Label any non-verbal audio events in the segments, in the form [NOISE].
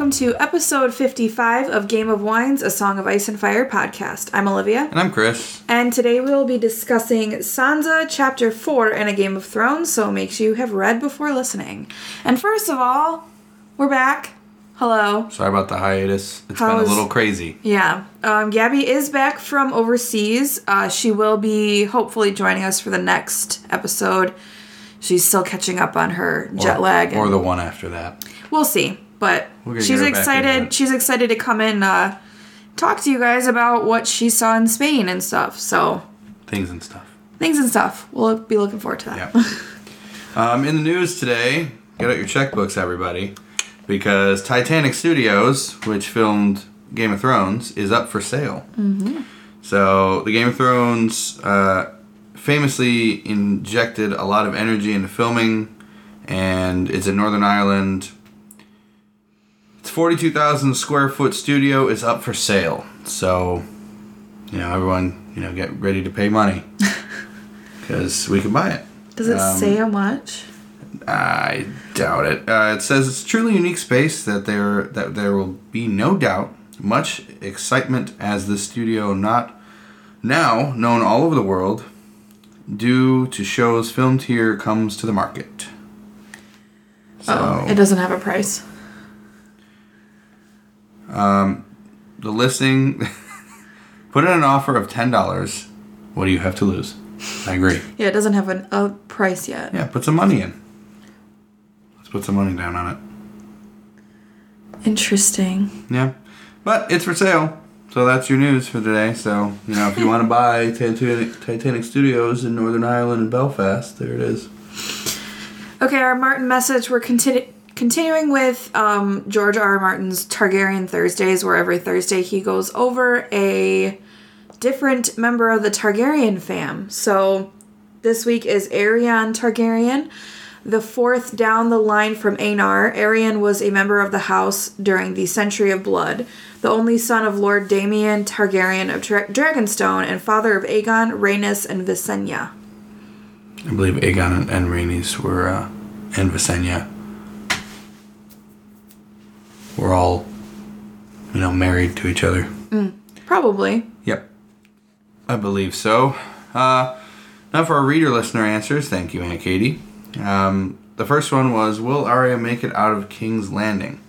welcome to episode 55 of Game of Wines, a Song of Ice and Fire podcast. I'm Olivia, And I'm Chris. and today we will be discussing Sansa Chapter 4 in A Game of Thrones, so make sure you have read before listening. And first of all, we're back. Hello. Sorry about the hiatus. It's How's- been a little crazy. Yeah, um, Gabby is back from overseas. Uh, she will be hopefully joining us for the next episode. She's still catching up on her jet Or- lag. Or and- the one after that. We'll see, but she's get her back into excited. She's excited to come in, uh, talk to you guys about what she saw in Spain and stuff. So Things and stuff. things and stuff. We'll be looking forward to that. Yeah. um, in the news today, get out your checkbooks, everybody. Because Titanic Studios, which filmed Game of Thrones, is up for sale. Mm-hmm. So, the Game of Thrones uh, famously injected a lot of energy into filming, and it's in Northern Ireland. It's 42,000 square foot studio is up for sale. So, you know, everyone, you know, get ready to pay money. [LAUGHS] Because we can buy it. Does it Um, say how much? I doubt it. Uh, it says it's a truly unique space that there that there will be no doubt much excitement as the studio not now known all over the world due to shows filmed here comes to the market. So oh, it doesn't have a price. Um, the listing [LAUGHS] put in an offer of ten dollars. What do you have to lose? I agree. Yeah, it doesn't have an, a price yet. Yeah, put some money in. Let's put some money down on it. Interesting. Yeah, but it's for sale. So that's your news for today. So you know, if you want to [LAUGHS] buy Titanic, Titanic Studios in Northern Ireland and Belfast, there it is. Okay, our Martin message. We're continu- continuing with um, George R. R. Martin's Targaryen Thursdays, where every Thursday he goes over a different member of the Targaryen fam. So this week is Aerion Targaryen. The fourth down the line from Aenar, Aerion was a member of the house during the Century of Blood, the only son of Lord Daemion Targaryen of Dra- Dragonstone and father of Aegon, Rhaenys, and Visenya. I believe Aegon and, and Rhaenys were uh, and Visenya were all, you know, married to each other. Probably. Yep, I believe so. Uh, now for our reader listener answers. Thank you, Aunt Katie. Um, the first one was Will Arya make it out of King's Landing?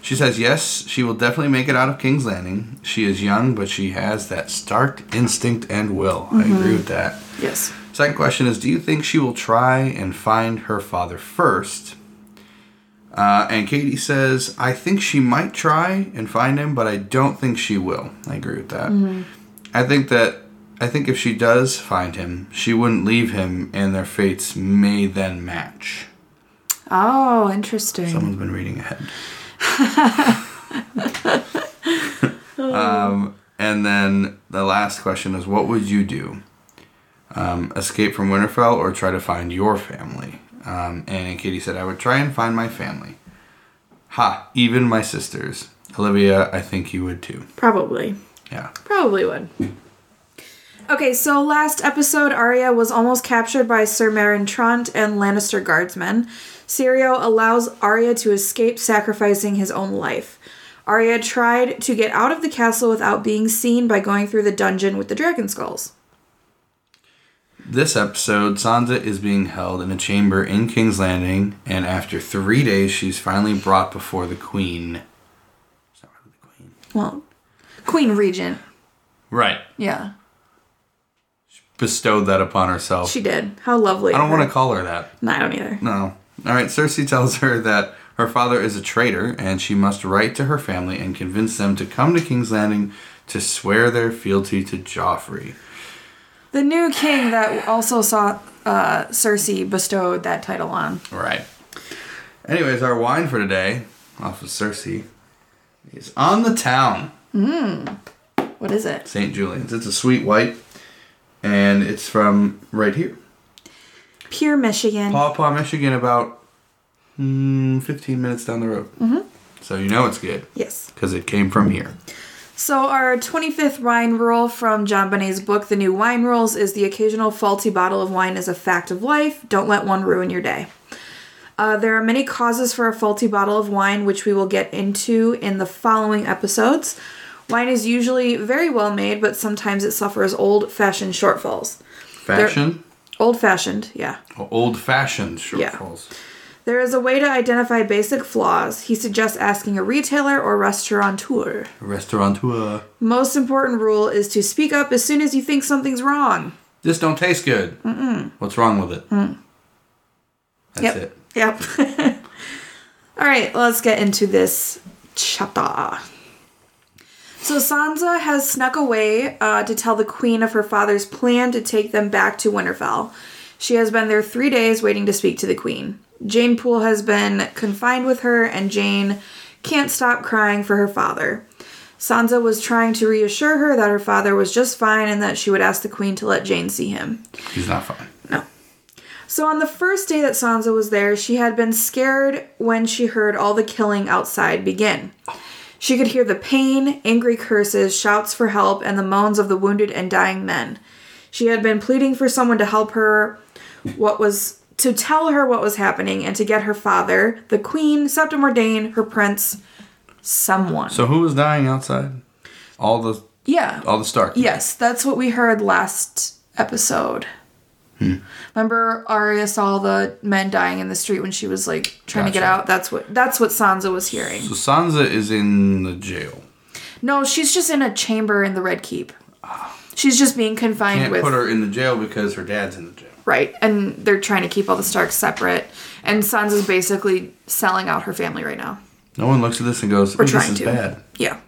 She says yes, she will definitely make it out of King's Landing. She is young, but she has that Stark instinct and will. I agree with that. Yes. Second question is Do you think she will try and find her father first? Uh, and Katie says, I think she might try and find him, but I don't think she will. I agree with that. I think that I think if she does find him, she wouldn't leave him, and their fates may then match. Oh, interesting. Someone's been reading ahead. [LAUGHS] um, and then the last question is, what would you do? Um, escape from Winterfell or try to find your family? Um, and Katie said, I would try and find my family. Ha! Even my sisters. Olivia, I think you would too. Probably. Yeah. Probably would. Okay, so last episode, Arya was almost captured by Sir Meryn Trant and Lannister guardsmen. Syrio allows Arya to escape, sacrificing his own life. Arya tried to get out of the castle without being seen by going through the dungeon with the dragon skulls. This episode, Sansa is being held in a chamber in King's Landing, and after three days, she's finally brought before the Queen. Is that really the Queen? Well, Queen Regent. Right. Yeah, She Bestowed that upon herself. she did. How lovely. I don't want to call her that. No, I don't either. No. All right, Cersei tells her that her father is a traitor and she must write to her family and convince them to come to King's Landing to swear their fealty to Joffrey. The new king that also saw uh, Cersei bestowed that title on. Right. Anyways, our wine for today, off of Cersei, is On the Town, Mmm. What is it? St. Julian's. It's a sweet white, and it's from right here. Pure Michigan. Paw Paw, Michigan, about mm, 15 minutes down the road. Mm-hmm. So you know it's good, Yes. because it came from here. So, our 25th wine rule from Jon Bonné's book, The New Wine Rules, is the occasional faulty bottle of wine is a fact of life. Don't let one ruin your day. Uh, there are many causes for a faulty bottle of wine, which we will get into in the following episodes. Wine is usually very well made, but sometimes it suffers old fashioned shortfalls. Fashion? Old fashioned, yeah. Old fashioned shortfalls. Yeah. There is a way to identify basic flaws. He suggests asking a retailer or restaurateur. Restaurateur. Most important rule is to speak up as soon as you think something's wrong. This don't taste good. Mm-mm. What's wrong with it? Mm. That's Yep. it. Yep. [LAUGHS] All right, let's get into this chapter. So Sansa has snuck away uh, to tell the queen of her father's plan to take them back to Winterfell. She has been there three days waiting to speak to the queen. Jeyne Poole has been confined with her, and Jeyne can't stop crying for her father. Sansa was trying to reassure her that her father was just fine and that she would ask the queen to let Jeyne see him. He's not fine. No. So on the first day that Sansa was there, she had been scared when she heard all the killing outside begin. She could hear the pain, angry curses, shouts for help, and the moans of the wounded and dying men. She had been pleading for someone to help her what was to tell her what was happening and to get her father, the queen, Septa Mordane, her prince, someone. So who was dying outside? All the yeah. all the Stark. Yes, that's what we heard last episode. Hmm. Remember Arya saw the men dying in the street when she was like trying to get out. That's what that's what Sansa was hearing. So Sansa is in the jail. No, she's just in a chamber in the Red Keep. She's just being confined Can't with put her in the jail because her dad's in the jail. Right, and they're trying to keep all the Starks separate. And Sansa's basically selling out her family right now. No one looks at this and goes, "Ooh, this trying is to. bad." Yeah.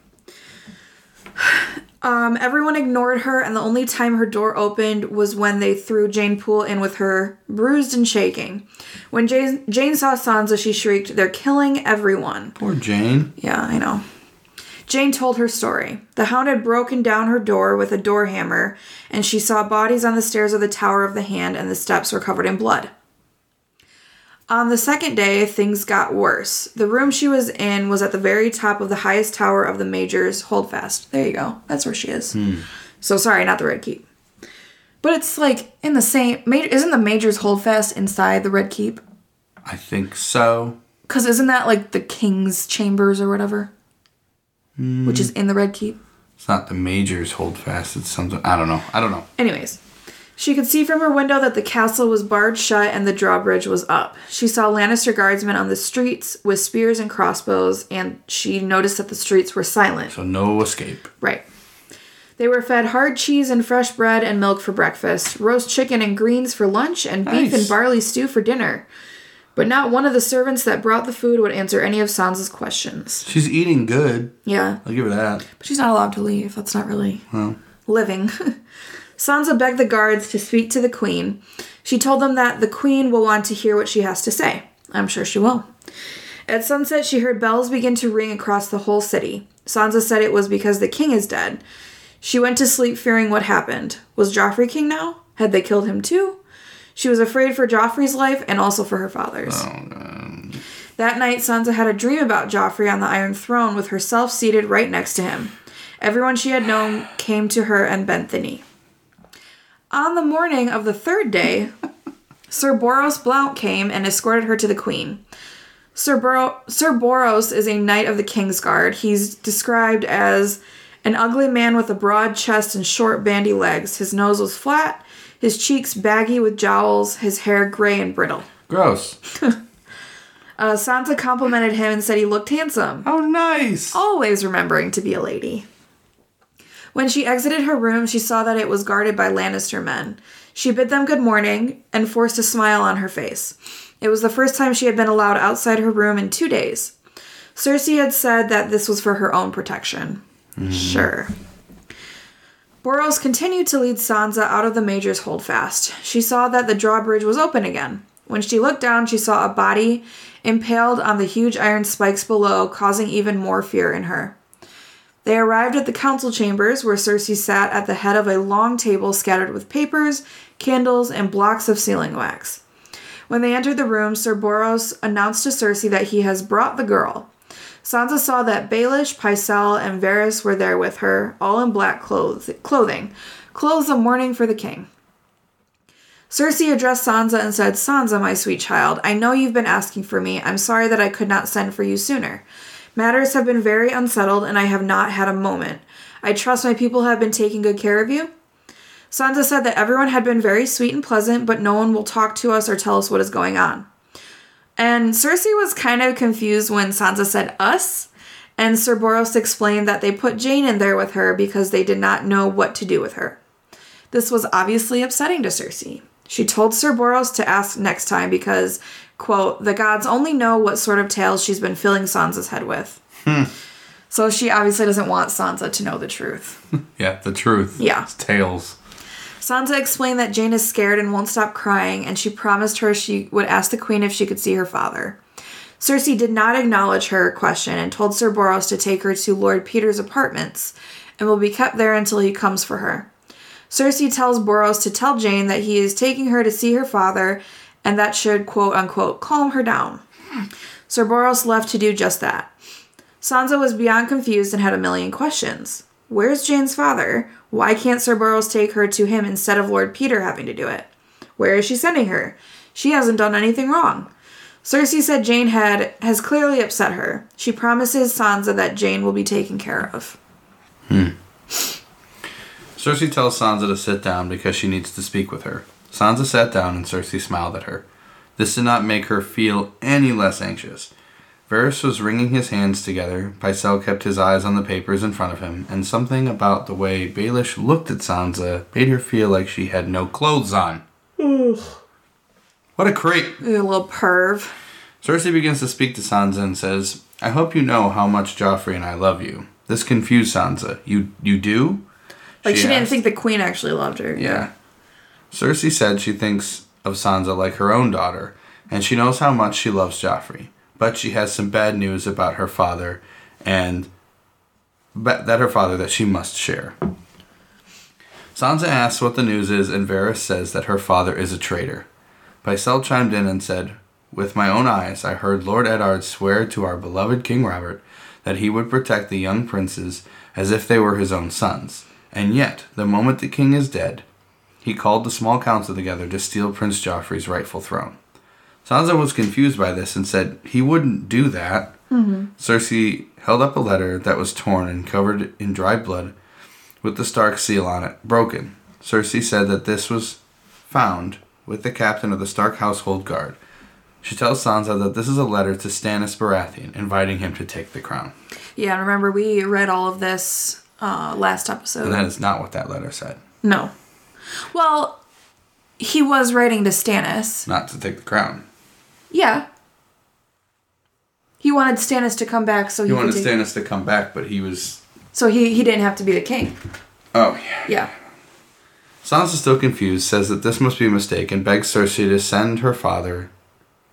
Um, everyone ignored her, and the only time her door opened was when they threw Jeyne Poole in with her, bruised and shaking. When Jeyne, Jeyne saw Sansa, she shrieked, They're killing everyone. Poor Jeyne. Yeah, I know. Jeyne told her story. The hound had broken down her door with a door hammer, and she saw bodies on the stairs of the Tower of the Hand, and the steps were covered in blood. On the second day, things got worse. The room she was in was at the very top of the highest tower of the Maegor's Holdfast. There you go. That's where she is. Hmm. So sorry, not the Red Keep. But it's like in the same. Ma- Isn't the Maegor's Holdfast inside the Red Keep? I think so. Because isn't that like the King's Chambers or whatever? Which is hmm. in the Red Keep. It's not the Maegor's hold fast. It's something I don't know. I don't know. Anyways, she could see from her window that the castle was barred shut and the drawbridge was up. She saw Lannister guardsmen on the streets with spears and crossbows, and she noticed that the streets were silent. So no escape. Right. They were fed hard cheese and fresh bread and milk for breakfast, roast chicken and greens for lunch, and beef Nice. and barley stew for dinner. But not one of the servants that brought the food would answer any of Sansa's questions. She's eating good. Yeah, I'll give her that. but she's not allowed to leave. That's not really Well, living. [LAUGHS] Sansa begged the guards to speak to the queen. She told them that the queen will want to hear what she has to say. I'm sure she will. At sunset, she heard bells begin to ring across the whole city. Sansa said it was because the king is dead. She went to sleep fearing what happened. Was Joffrey king now? Had they killed him too? She was afraid for Joffrey's life and also for her father's. Oh, that night, Sansa had a dream about Joffrey on the Iron Throne with herself seated right next to him. Everyone she had known came to her and bent the knee. On the morning of the third day, [LAUGHS] Sir Boros Blount came and escorted her to the queen. Sir, Bor- Sir Boros is a knight of the King's Guard. He's described as an ugly man with a broad chest and short, bandy legs. His nose was flat, his cheeks baggy with jowls, his hair gray and brittle. gross. [LAUGHS] [LAUGHS] Uh, Sansa complimented him and said he looked handsome, Oh, nice. always remembering to be a lady. When she exited her room, she saw that it was guarded by Lannister men. She bid them good morning and forced a smile on her face. It was the first time she had been allowed outside her room in two days. Cersei had said that this was for her own protection. Sure. Boros continued to lead Sansa out of the Maegor's holdfast. She saw that the drawbridge was open again. When she looked down, she saw a body impaled on the huge iron spikes below, causing even more fear in her. They arrived at the council chambers where Cersei sat at the head of a long table scattered with papers, candles, and blocks of sealing wax. When they entered the room, Sir Boros announced to Cersei that he has brought the girl. Sansa saw that Baelish, Pycelle, and Varys were there with her, all in black clothes, clothing, clothes of mourning for the king. Cersei addressed Sansa and said, Sansa, my sweet child, I know you've been asking for me. I'm sorry that I could not send for you sooner. Matters have been very unsettled, and I have not had a moment. I trust my people have been taking good care of you. Sansa said that everyone had been very sweet and pleasant, but no one will talk to us or tell us what is going on. And Cersei was kind of confused when Sansa said us, and Sir Boros explained that they put Jeyne in there with her because they did not know what to do with her. This was obviously upsetting to Cersei. She told Sir Boros to ask next time because, quote, the gods only know what sort of tales she's been filling Sansa's head with. Hmm. So she obviously doesn't want Sansa to know the truth. [LAUGHS] Yeah, the truth. Yeah. It's tales. Sansa explained that Jeyne is scared and won't stop crying, and she promised her she would ask the queen if she could see her father. Cersei did not acknowledge her question and told Sir Boros to take her to Lord Petyr's apartments and will be kept there until he comes for her. Cersei tells Boros to tell Jeyne that he is taking her to see her father and that should quote unquote calm her down. Sir Boros left to do just that. Sansa was beyond confused and had a million questions. Where's Jeyne's father? Why can't Sir Boros take her to him instead of Lord Petyr having to do it? Where is she sending her? She hasn't done anything wrong. Cersei said Jeyne had has clearly upset her. She promises Sansa that Jeyne will be taken care of. Hmm. Cersei tells Sansa to sit down because she needs to speak with her. Sansa sat down and Cersei smiled at her. This did not make her feel any less anxious. Varys was wringing his hands together. Pycelle kept his eyes on the papers in front of him, and something about the way Baelish looked at Sansa made her feel like she had no clothes on. Ugh. what a crate! You little perv. Cersei begins to speak to Sansa and says, I hope you know how much Joffrey and I love you. This confused Sansa. You you do? Like she, didn't asked. think the queen actually loved her. Yeah. Cersei said she thinks of Sansa like her own daughter, and she knows how much she loves Joffrey. But she has some bad news about her father, and that her father that she must share. Sansa asks what the news is, and Varys says that her father is a traitor. Pycelle chimed in and said, With my own eyes, I heard Lord Eddard swear to our beloved King Robert that he would protect the young princes as if they were his own sons. And yet, the moment the king is dead, he called the small council together to steal Prince Joffrey's rightful throne. Sansa was confused by this and said he wouldn't do that. Cersei held up a letter that was torn and covered in dry blood with the Stark seal on it, broken. Cersei said that this was found with the captain of the Stark household guard. She tells Sansa that this is a letter to Stannis Baratheon, inviting him to take the crown. Yeah, and remember we read all of this uh, last episode. And that is not what that letter said. no. Well, he was writing to Stannis. Not to take the crown. Yeah. He wanted Stannis to come back so he, He wanted could take- Stannis to come back, but he was. so he, he didn't have to be the king. Oh, yeah. Yeah. Sansa, still confused, says that this must be a mistake and begs Cersei to send her father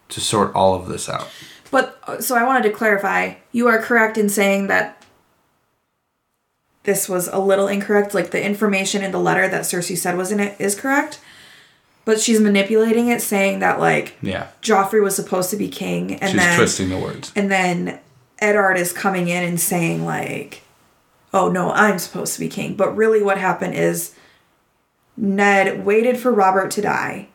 to sort all of this out. But uh, so I wanted to clarify. You are correct in saying that this was a little incorrect. Like the information in the letter that Cersei said was in it is correct, but she's manipulating it, saying that like Yeah. Joffrey was supposed to be king, and She's then twisting the words. and then Eddard is coming in and saying like, "Oh no, I'm supposed to be king." But really, what happened is Ned waited for Robert to die,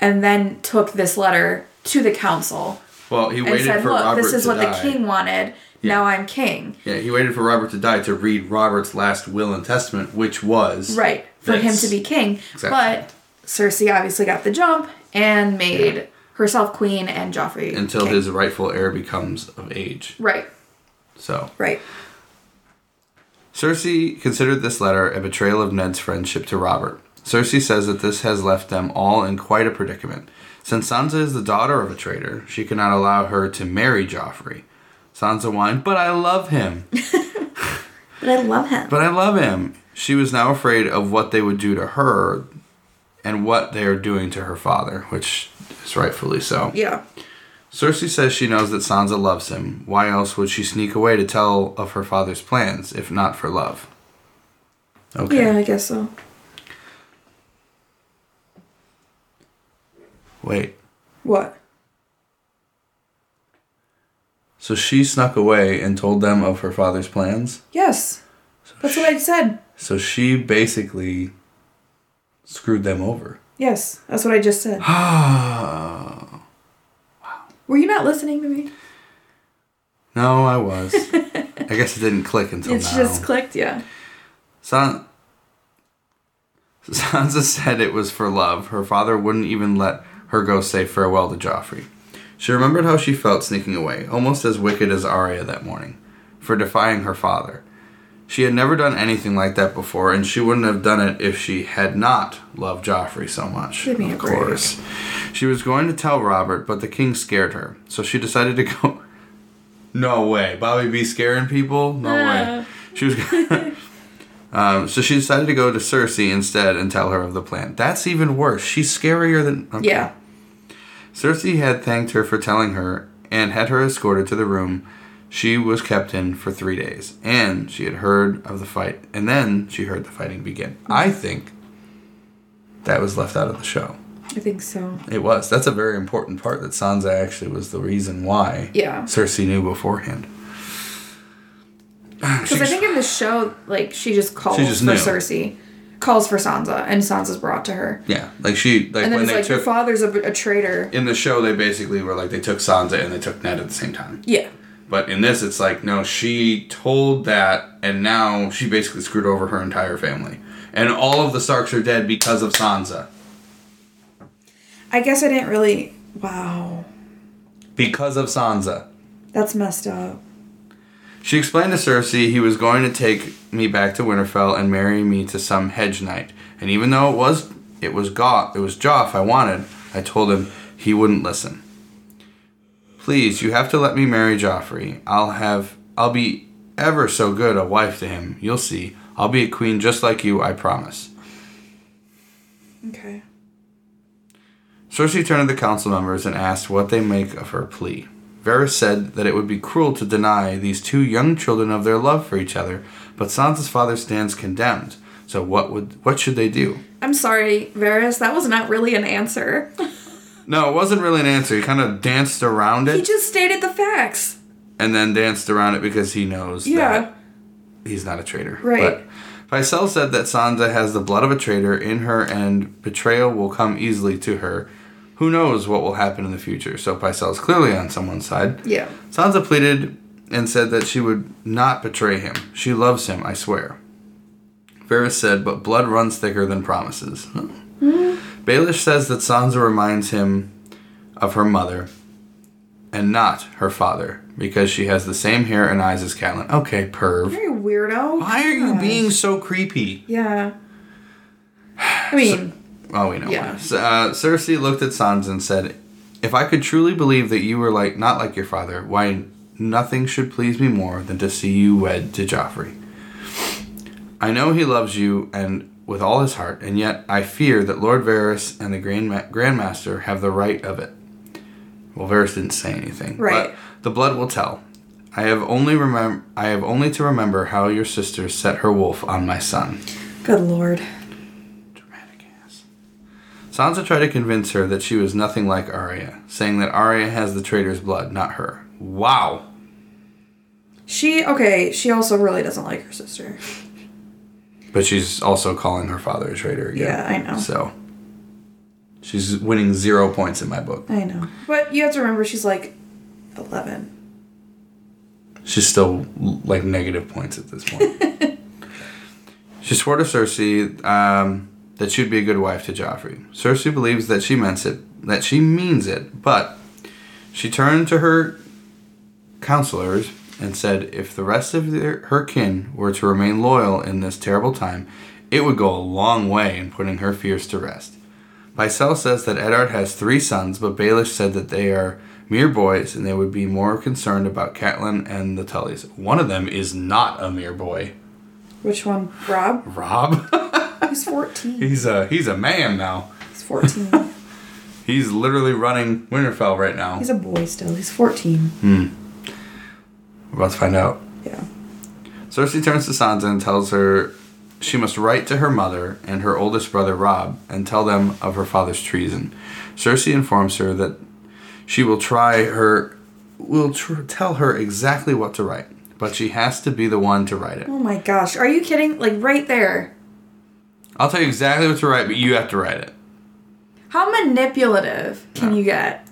and then took this letter to the council Well, he and waited said, for "Look, Robert this is what die. the king wanted. Now I'm king." Yeah, he waited for Robert to die to read Robert's last will and testament, which was Right for him to be king. Exactly. But Cersei obviously got the jump and made herself queen and Joffrey until king. his rightful heir becomes of age. right, So right. Cersei considered this letter a betrayal of Ned's friendship to Robert. Cersei says that this has left them all in quite a predicament. Since Sansa is the daughter of a traitor, she cannot allow her to marry Joffrey. Sansa whined, But I love him. [LAUGHS] [LAUGHS] But I love him. But I love him. She was now afraid of what they would do to her and what they are doing to her father, which is rightfully so. yeah. Cersei says she knows that Sansa loves him. Why else would she sneak away to tell of her father's plans, if not for love? Okay. Yeah, I guess so. Wait. What? So she snuck away and told them of her father's plans? Yes. That's what I said. So she basically screwed them over. Yes, that's what I just said. [GASPS] Ah. no, Were you not listening to me? No, I was. I guess it didn't click until It's now. just clicked, yeah. San- Sansa said it was for love. Her father wouldn't even let her go say farewell to Joffrey. She remembered how she felt sneaking away, almost as wicked as Arya that morning, for defying her father. She had never done anything like that before, and she wouldn't have done it if she had not loved Joffrey so much. Give me of a break. course. She was going to tell Robert, but the king scared her, so she decided to go. [LAUGHS] No way. Bobby B scaring people? No way. She was [LAUGHS] Um, so she decided to go to Cersei instead and tell her of the plan. That's even worse. She's scarier than okay. Yeah. Cersei had thanked her for telling her and had her escorted to the room she was kept in for three days. And she had heard of the fight. And then she heard the fighting begin. I think that was left out of the show. I think so. It was. That's a very important part that Sansa actually was the reason why Yeah. Cersei knew beforehand. [SIGHS] Because I think in the show, like, she just calls She just for knew. Cersei, calls for Sansa, and Sansa's brought to her. Yeah, like she like And then when they like, your took father's a, a traitor. in the show they basically were like they took Sansa and they took Ned at the same time. Yeah. But in this, it's like no, she told that, and now she basically screwed over her entire family, and all of the Starks are dead because of Sansa. I guess I didn't really. Wow. Because of Sansa. That's messed up. She explained to Cersei he was going to take me back to Winterfell and marry me to some hedge knight. And even though it was it was Goth, it was Joff I wanted, I told him he wouldn't listen. Please, you have to let me marry Joffrey. I'll have I'll be ever so good a wife to him. You'll see. I'll be a queen just like you, I promise. Okay. Cersei turned to the council members and asked what they make of her plea. Varys said that it would be cruel to deny these two young children of their love for each other, but Sansa's father stands condemned. So what would what should they do? I'm sorry, Varys. That was not really an answer. [LAUGHS] No, it wasn't really an answer. He kind of danced around it. he just stated the facts. and then danced around it because he knows Yeah. that he's not a traitor. Right. But Pycelle said that Sansa has the blood of a traitor in her and betrayal will come easily to her. Who knows what will happen in the future? So Pycelle's clearly on someone's side. Yeah. Sansa pleaded and said that she would not betray him. She loves him, I swear. Varys said, but blood runs thicker than promises. Huh. Baelish says that Sansa reminds him of her mother and not her father because she has the same hair and eyes as Catelyn. Okay, perv. A weirdo. Why are you Gosh. being so creepy? Yeah. [SIGHS] I mean, Oh, we know. Yeah. why. Uh, Cersei looked at Sansa and said, "If I could truly believe that you were like not like your father, why nothing should please me more than to see you wed to Joffrey. I know he loves you and with all his heart, and yet I fear that Lord Varys and the Grand Ma- Grand Maester have the right of it." Well, Varys didn't say anything, Right. But the blood will tell. I have only remem- I have only to remember how your sister set her wolf on my son. good lord. Dramatic ass. Sansa tried to convince her that she was nothing like Arya, saying that Arya has the traitor's blood, not her. Wow. She okay. She also really doesn't like her sister. But she's also calling her father a traitor again. Yeah, I know. So she's winning zero points in my book. I know, but you have to remember she's like eleven. She's still like negative points at this point. [LAUGHS] she swore to Cersei um, that she'd be a good wife to Joffrey. Cersei believes that she meant it, that she means it, but she turned to her counselors and said if the rest of their, her kin were to remain loyal in this terrible time, it would go a long way in putting her fears to rest. Pycelle says that Eddard has three sons, but Baelish said that they are mere boys and they would be more concerned about Catelyn and the Tullys. One of them is not a mere boy. Which one? Robb? Robb? [LAUGHS] He's fourteen. he's a he's a man now. He's fourteen. [LAUGHS] He's literally running Winterfell right now. He's a boy still. He's fourteen. Hmm. We're about to find out. Yeah. Cersei turns to Sansa and tells her she must write to her mother and her oldest brother Robb and tell them of her father's treason. Cersei informs her that she will try her will tr- tell her exactly what to write, but she has to be the one to write it. Oh my gosh. Are you kidding? Like right there. I'll tell you exactly what to write, but you have to write it. How manipulative can you get?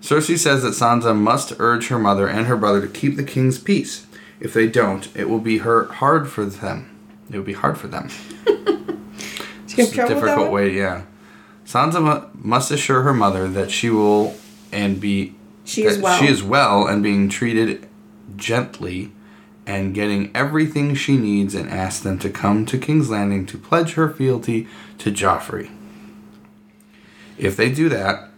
Cersei says that Sansa must urge her mother and her brother to keep the king's peace. If they don't, it will be her hard for them. It will be hard for them. [LAUGHS] It's a difficult way, yeah. Sansa mu- must assure her mother that she will and be She is well. she is well and being treated gently and getting everything she needs and ask them to come to King's Landing to pledge her fealty to Joffrey. If they do that,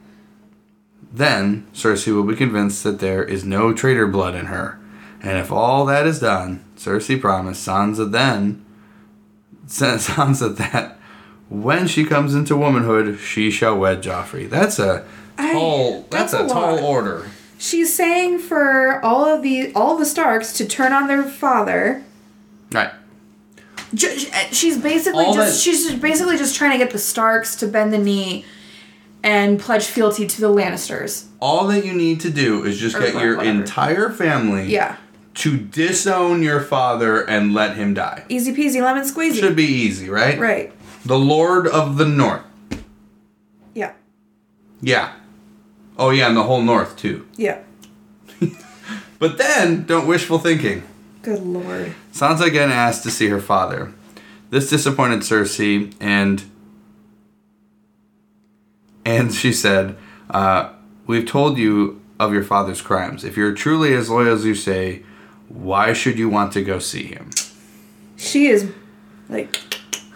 then Cersei will be convinced that there is no traitor blood in her. And if all that is done, Cersei promised Sansa then [LAUGHS] Sansa that when she comes into womanhood, she shall wed Joffrey. That's a I- tall. that's, that's a, a tall order. She's saying for all of the all the Starks to turn on their father. Right. She's basically All just that- she's basically just trying to get the Starks to bend the knee and pledge fealty to the Lannisters. All that you need to do is just Or get your whatever. entire family Yeah. to disown your father and let him die. Easy peasy lemon squeezy. Should be easy, right? Right. The Lord of the North. Yeah. Yeah. Oh yeah, and the whole North too. Yeah. [LAUGHS] But then, don't wishful thinking. Good lord. Sansa again asked to see her father. This disappointed Cersei, and and she said, uh, "We've told you of your father's crimes. If you're truly as loyal as you say, why should you want to go see him?" She is like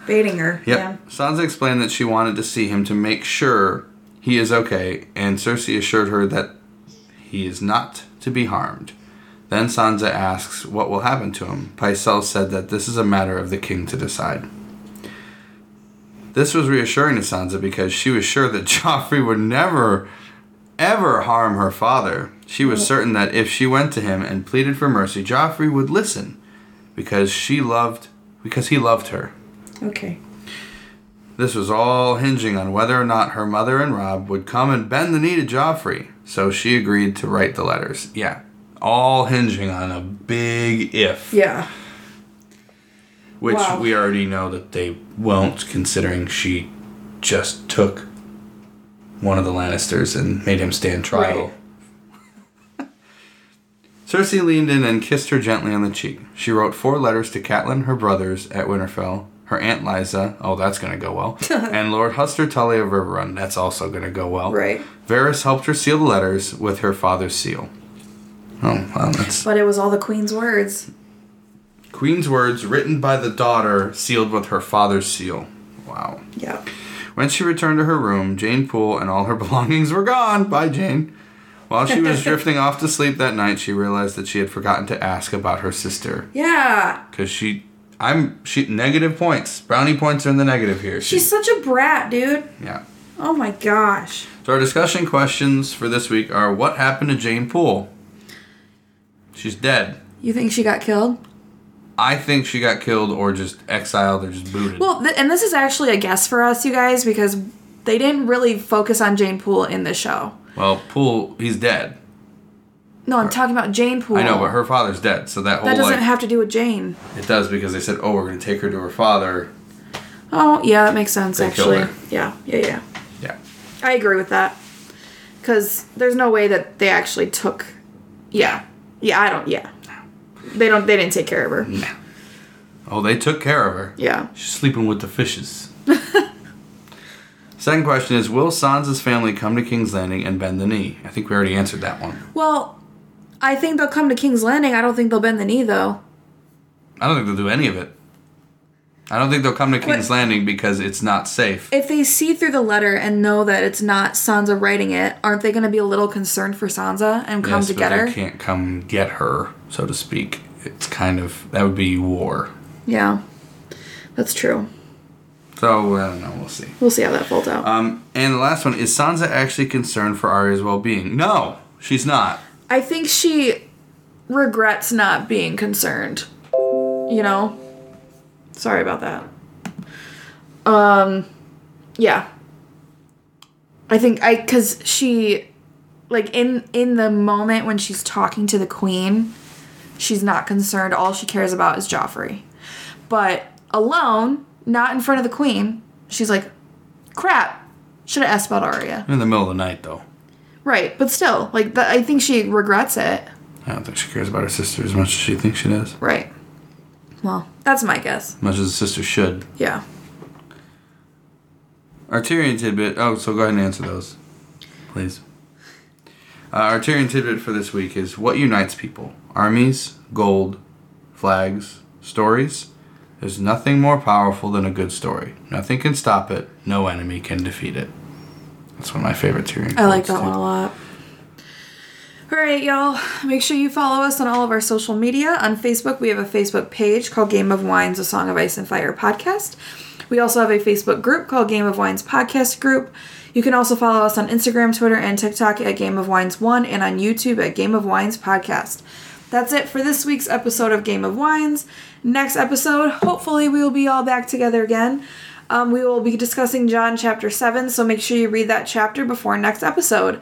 baiting her. Yep. Yeah. Sansa explained that she wanted to see him to make sure he is okay, and Cersei assured her that he is not to be harmed. Then Sansa asks what will happen to him. Pycelle said that this is a matter of the king to decide. This was reassuring to Sansa because she was sure that [LAUGHS] Joffrey would never, ever harm her father. She was certain that if she went to him and pleaded for mercy, Joffrey would listen because she loved, because he loved her. Okay. This was all hinging on whether or not her mother and Robb would come and bend the knee to Joffrey, so she agreed to write the letters. Yeah, all hinging on a big if, Yeah. Which Wow. we already know that they won't, considering she just took one of the Lannisters and made him stand trial. [LAUGHS] Cersei leaned in and kissed her gently on the cheek. She wrote four letters to Catelyn, her brothers at Winterfell, her aunt Lysa, oh that's gonna go well, [LAUGHS] and Lord Hoster Tully of Riverrun, that's also gonna go well. Right. Varys helped her seal the letters with her father's seal. Oh, well, that's But it was all the queen's words. Queen's words written by the daughter, sealed with her father's seal. Wow. Yeah. When she returned to her room, Jeyne Poole and all her [LAUGHS] belongings were gone. Bye, Jeyne. While she was [LAUGHS] drifting off to sleep that night, she realized that she had forgotten to ask about her sister. Yeah. Cause she, I'm she negative points. Brownie points are in the negative here. She, She's such a brat, dude. yeah. Oh my gosh. So our discussion questions for this week are: What happened to Jeyne Poole? She's dead. You think she got killed? I think she got killed or just exiled or just booted. Well, th- and this is actually a guess for us, you guys, because they didn't really focus on Jeyne Poole in the show. Well, Poole, he's dead. No, I'm talking about Jeyne Poole. I know, but her father's dead, so that whole that doesn't like have to do with Jeyne. it does because they said, "Oh, we're going to take her to her father." Oh, yeah, that makes sense, They actually. Yeah, yeah, yeah. Yeah. I agree with that. Because there's no way that they actually took. Yeah. Yeah, I don't. Yeah. They don't. They didn't take care of her. Mm. Oh, they took care of her. Yeah. She's sleeping with the fishes. [LAUGHS] Second question is Will Sansa's family come to King's Landing and bend the knee? I think we already answered that one. Well, I think they'll come to King's Landing. I don't think they'll bend the knee, though. I don't think they'll do any of it. I don't think they'll come to King's What- Landing because it's not safe. If they see through the letter and know that it's not Sansa writing it, aren't they going to be a little concerned for Sansa and come Yes, to but get they her? can't come get her, so to speak. It's kind of that would be war. Yeah. That's true. So I don't know. We'll see. We'll see how that folds out. Um, and the last one is Sansa actually concerned for Arya's well-being? No, she's not. I think she regrets not being concerned. You know? Sorry about that. Um yeah. I think I cuz she like in in the moment when she's talking to the queen, she's not concerned. All she cares about is Joffrey. But alone, not in front of the queen, she's like, "Crap. Should have asked about Arya. In the middle of the night, though. Right, but still, like that, I think she regrets it. I don't think she cares about her sister as much as she thinks she does. Right. Well, that's my guess. As much as a sister should. Yeah. Our Tyrion tidbit. Oh, so go ahead and answer those, please. Uh, our Tyrion tidbit for this week is what unites people: armies, gold, flags, stories. There's nothing more powerful than a good story. Nothing can stop it. No enemy can defeat it. That's one of my favorite Tyrion. I like that one a lot. All right, y'all. Make sure you follow us on all of our social media. On Facebook, we have a Facebook page called Game of Wines, a Song of Ice and Fire podcast. We also have a Facebook group called Game of Wines Podcast Group. You can also follow us on Instagram, Twitter, and TikTok at Game of Wines 1 and on YouTube at Game of Wines Podcast. That's it for this week's episode of Game of Wines. Next episode, hopefully, we will be all back together again. Um, we will be discussing Jon chapter 7, so make sure you read that chapter before next episode.